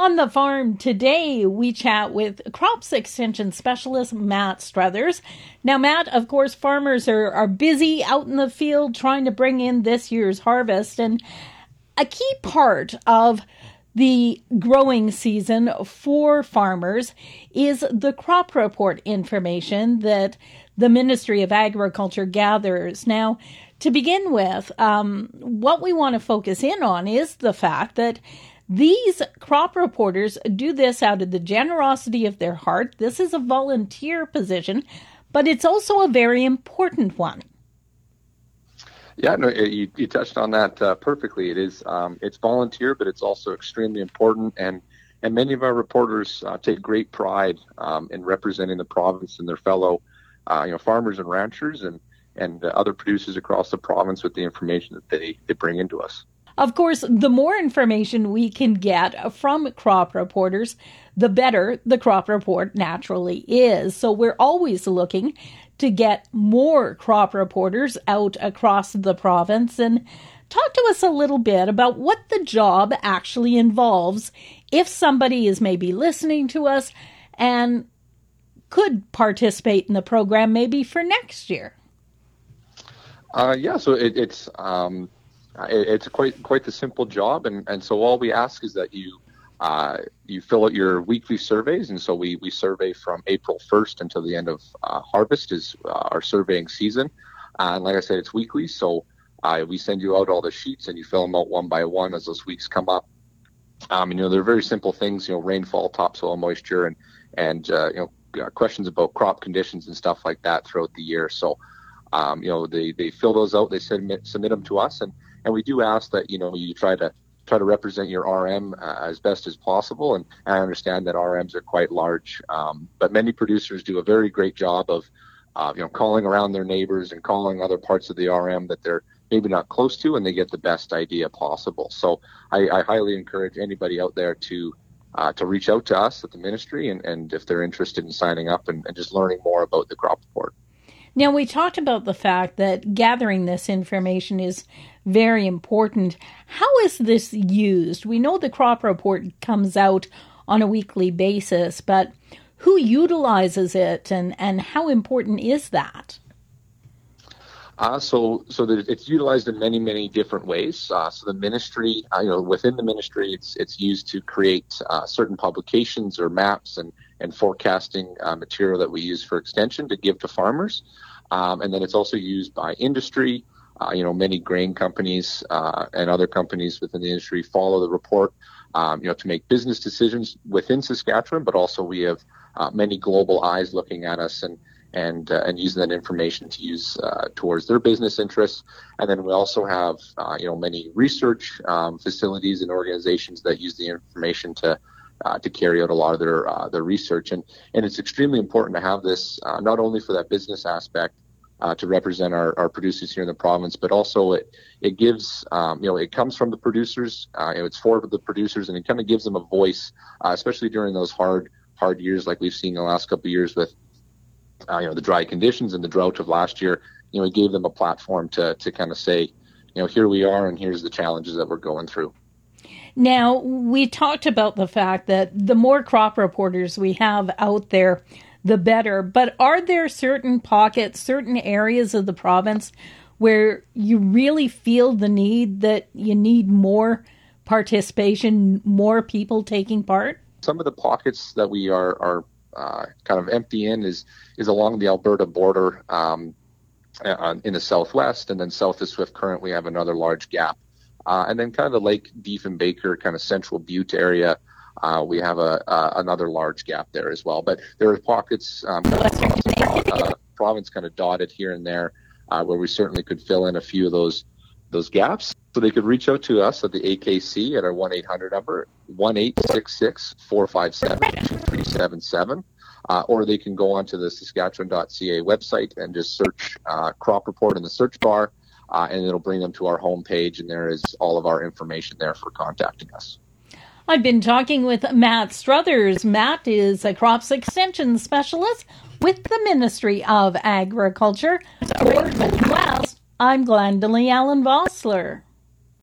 On the farm today, we chat with crops extension specialist Matt Struthers. Now, Matt, of course, farmers are, are busy out in the field trying to bring in this year's harvest. And a key part of the growing season for farmers is the crop report information that the Ministry of Agriculture gathers. Now, to begin with, um, what we want to focus in on is the fact that these crop reporters do this out of the generosity of their heart. This is a volunteer position, but it's also a very important one. Yeah, no, you, you touched on that uh, perfectly. It is um, it's volunteer, but it's also extremely important, and and many of our reporters uh, take great pride um, in representing the province and their fellow, uh, you know, farmers and ranchers and and other producers across the province with the information that they they bring into us. Of course, the more information we can get from crop reporters, the better the crop report naturally is. So we're always looking to get more crop reporters out across the province and talk to us a little bit about what the job actually involves if somebody is maybe listening to us and could participate in the program maybe for next year. Uh, yeah, so it, it's um, it's quite quite the simple job, and, and so all we ask is that you uh, you fill out your weekly surveys, and so we, we survey from April 1st until the end of uh, harvest is uh, our surveying season. Uh, and like I said, it's weekly, so uh, we send you out all the sheets, and you fill them out one by one as those weeks come up. Um, you know, they're very simple things, you know, rainfall, topsoil moisture, and and uh, you know questions about crop conditions and stuff like that throughout the year. So, um, you know, they, they fill those out, they submit submit them to us, and and we do ask that you know you try to try to represent your RM uh, as best as possible. And I understand that RMs are quite large, um, but many producers do a very great job of uh, you know calling around their neighbors and calling other parts of the RM that they're maybe not close to, and they get the best idea possible. So I, I highly encourage anybody out there to uh, to reach out to us at the ministry, and, and if they're interested in signing up and, and just learning more about the crop report. Now, we talked about the fact that gathering this information is very important. How is this used? We know the crop report comes out on a weekly basis, but who utilizes it and, and how important is that? Uh, so, so that it's utilized in many, many different ways. Uh, so the ministry, uh, you know, within the ministry, it's it's used to create uh, certain publications or maps and and forecasting uh, material that we use for extension to give to farmers. Um, and then it's also used by industry. Uh, you know, many grain companies uh, and other companies within the industry follow the report, um, you know, to make business decisions within Saskatchewan, but also we have uh, many global eyes looking at us and and uh, and using that information to use uh, towards their business interests. And then we also have uh, you know many research um, facilities and organizations that use the information to to carry out a lot of their their research. And and it's extremely important to have this not only for that business aspect, uh, to represent our, our producers here in the province, but also it it gives um, you know it comes from the producers, uh, it's for the producers, and it kind of gives them a voice, uh, especially during those hard hard years like we've seen the last couple of years with uh, you know the dry conditions and the drought of last year. You know, it gave them a platform to to kind of say, you know, here we are, and here's the challenges that we're going through. Now, we talked about the fact that the more crop reporters we have out there, the better. But are there certain pockets, certain areas of the province where you really feel the need that you need more participation, more people taking part? Some of the pockets that we are are uh, kind of empty in is is along the Alberta border um, in the southwest, and then south of Swift Current we have another large gap, uh, and then kind of the Lake Diefenbaker kind of central Butte area uh, we have a, uh, another large gap there as well. But there are pockets um, across the uh, province, kind of dotted here and there, uh, where we certainly could fill in a few of those those gaps. So they could reach out to us at the AKC at our one eight hundred number one eight six six four five seven two three seven seven. Uh, or they can go onto the Saskatchewan.ca website and just search uh, crop report in the search bar, uh, and it'll bring them to our homepage, and there is all of our information there for contacting us. I've been talking with Matt Struthers. Matt is a crops extension specialist with the Ministry of Agriculture. I'm Glendalee Allen Vossler.